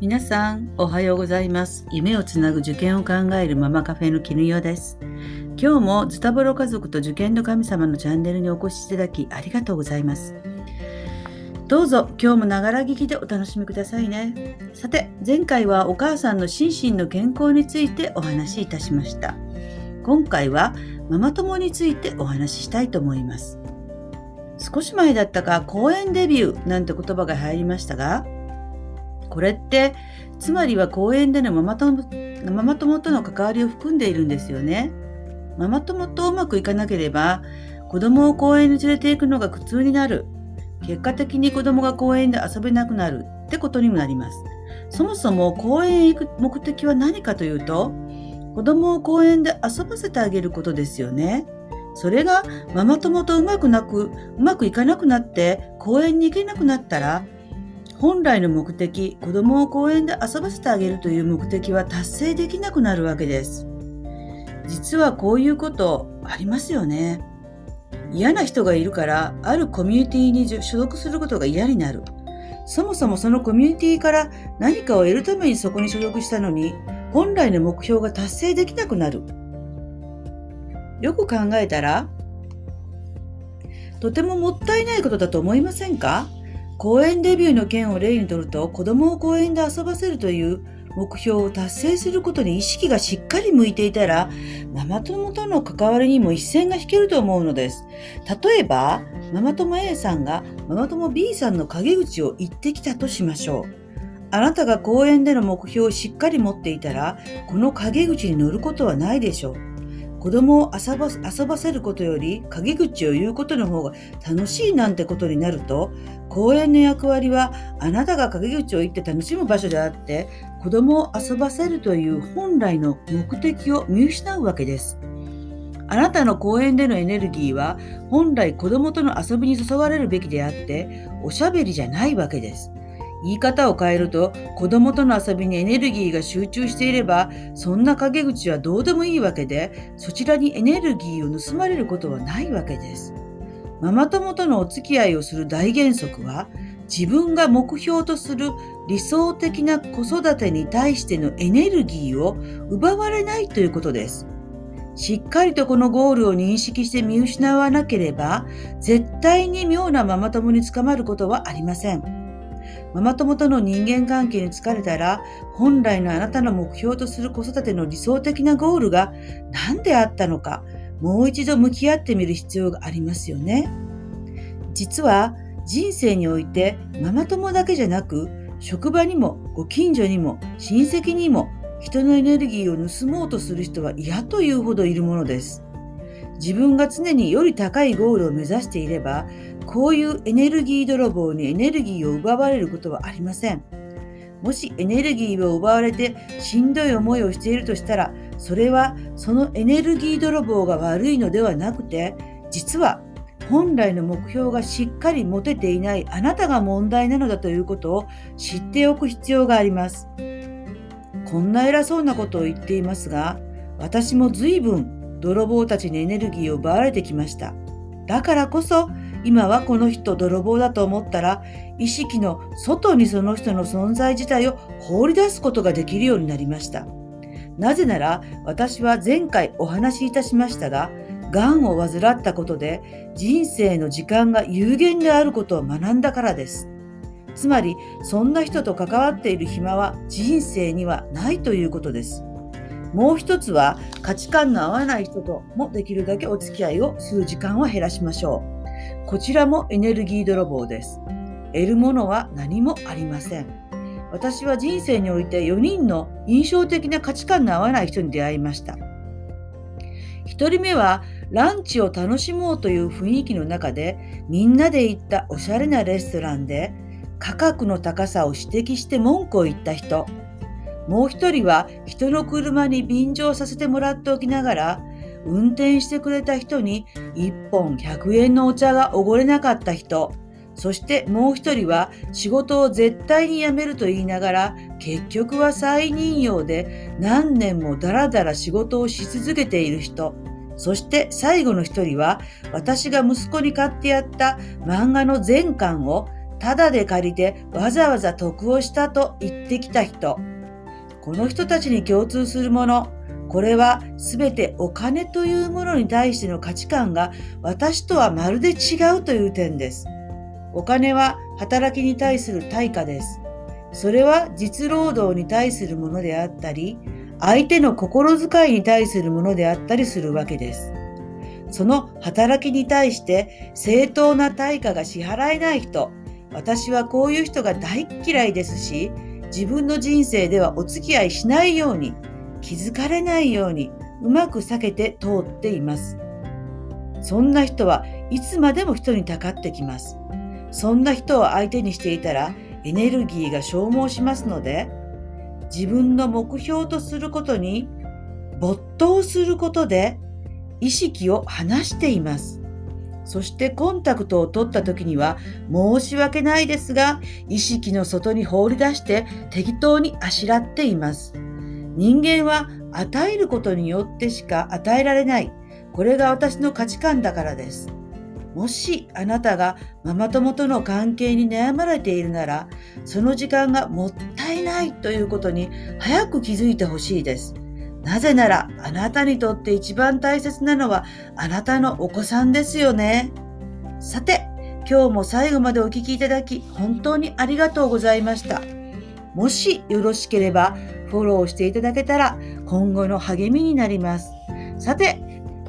皆さん、おはようございます。夢をつなぐ受験を考えるママカフェの絹代です。今日もズタボロ家族と受験の神様のチャンネルにお越しいただきありがとうございます。どうぞ今日もながら聞きでお楽しみくださいね。さて、前回はお母さんの心身の健康についてお話しいたしました。今回はママ友についてお話ししたいと思います。少し前だったか公演デビューなんて言葉が入りましたが、これってつまりは公園でのママ友ママ友との関わりを含んでいるんですよね。ママ友とうまくいかなければ子供を公園に連れて行くのが苦痛になる。結果的に子供が公園で遊べなくなるってことにもなります。そもそも公園へ行く目的は何かというと子供を公園で遊ばせてあげることですよね。それがママ友とうまくなく、うまくいかなくなって公園に行けなくなったら本来の目的、子供を公園で遊ばせてあげるという目的は達成できなくなるわけです。実はこういうことありますよね。嫌な人がいるから、あるコミュニティに所属することが嫌になる。そもそもそのコミュニティから何かを得るためにそこに所属したのに、本来の目標が達成できなくなる。よく考えたら、とてももったいないことだと思いませんか？公園デビューの件を例にとると子供を公園で遊ばせるという目標を達成することに意識がしっかり向いていたらママ友との関わりにも一線が引けると思うのです。例えばママ友 A さんがママ友 B さんの陰口を言ってきたとしましょう。あなたが公園での目標をしっかり持っていたらこの陰口に乗ることはないでしょう。子供を遊ば遊ばせることより陰口を言うことの方が楽しいなんてことになると公園の役割はあなたが陰口を言って楽しむ場所であって子供を遊ばせるという本来の目的を見失うわけです。あなたの公園でのエネルギーは本来子供との遊びに注がれるべきであっておしゃべりじゃないわけです。言い方を変えると子供との遊びにエネルギーが集中していればそんな陰口はどうでもいいわけでそちらにエネルギーを盗まれることはないわけです。ママ友とのお付き合いをする大原則は自分が目標とする理想的な子育てに対してのエネルギーを奪われないということです。しっかりとこのゴールを認識して見失わなければ絶対に妙なママ友に捕まることはありません。ママ友との人間関係に疲れたら、本来のあなたの目標とする子育ての理想的なゴールが何であったのか、もう一度向き合ってみる必要がありますよね。実は人生においてママ友だけじゃなく、職場にもご近所にも親戚にも人のエネルギーを盗もうとする人は嫌というほどいるものです。自分が常により高いゴールを目指していれば、こういうエネルギー泥棒にエネルギーを奪われることはありません。もしエネルギーを奪われてしんどい思いをしているとしたら、それはそのエネルギー泥棒が悪いのではなくて、実は本来の目標がしっかり持てていないあなたが問題なのだということを知っておく必要があります。こんな偉そうなことを言っていますが、私も随分泥棒たちにエネルギーを奪われてきました。だからこそ、今はこの人泥棒だと思ったら、意識の外にその人の存在自体を放り出すことができるようになりました。なぜなら、私は前回お話しいたしましたが、癌を患ったことで人生の時間が有限であることを学んだからです。つまり、そんな人と関わっている暇は人生にはないということです。もう一つは価値観の合わない人ともできるだけお付き合いをする時間を減らしましょう。こちらもエネルギー泥棒です。得るものは何もありません。私は人生において4人の印象的な価値観の合わない人に出会いました。1人目はランチを楽しもうという雰囲気の中でみんなで行ったおしゃれなレストランで価格の高さを指摘して文句を言った人。もう一人は人の車に便乗させてもらっておきながら、運転してくれた人に1本100円のお茶がおごれなかった人。そしてもう一人は仕事を絶対に辞めると言いながら、結局は再任用で何年もダラダラ仕事をし続けている人。そして最後の一人は、私が息子に買ってやった漫画の全巻をただで借りてわざわざ得をしたと言ってきた人。この人たちに共通するもの、これは全てお金というものに対しての価値観が私とはまるで違うという点です。お金は働きに対する対価です。それは実労働に対するものであったり、相手の心遣いに対するものであったりするわけです。その働きに対して正当な対価が支払えない人、私はこういう人が大嫌いですし、自分の人生ではお付き合いしないように、気づかれないように、うまく避けて通っています。そんな人はいつまでも人にたかってきます。そんな人を相手にしていたらエネルギーが消耗しますので、自分の目標とすることに没頭することで意識を離しています。そしてコンタクトを取った時には申し訳ないですが意識の外に放り出して適当にあしらっています。人間は与えることによってしか与えられない。これが私の価値観だからです。もしあなたがママ友との関係に悩まれているなら、その時間がもったいないということに早く気づいてほしいです。なぜならあなたにとって一番大切なのはあなたのお子さんですよね。さて、今日も最後までお聴きいただき本当にありがとうございました。もしよろしければフォローしていただけたら今後の励みになります。さて、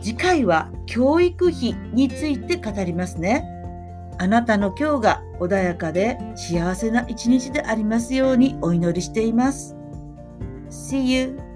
次回は教育費について語りますね。あなたの今日が穏やかで幸せな一日でありますようにお祈りしています。See you!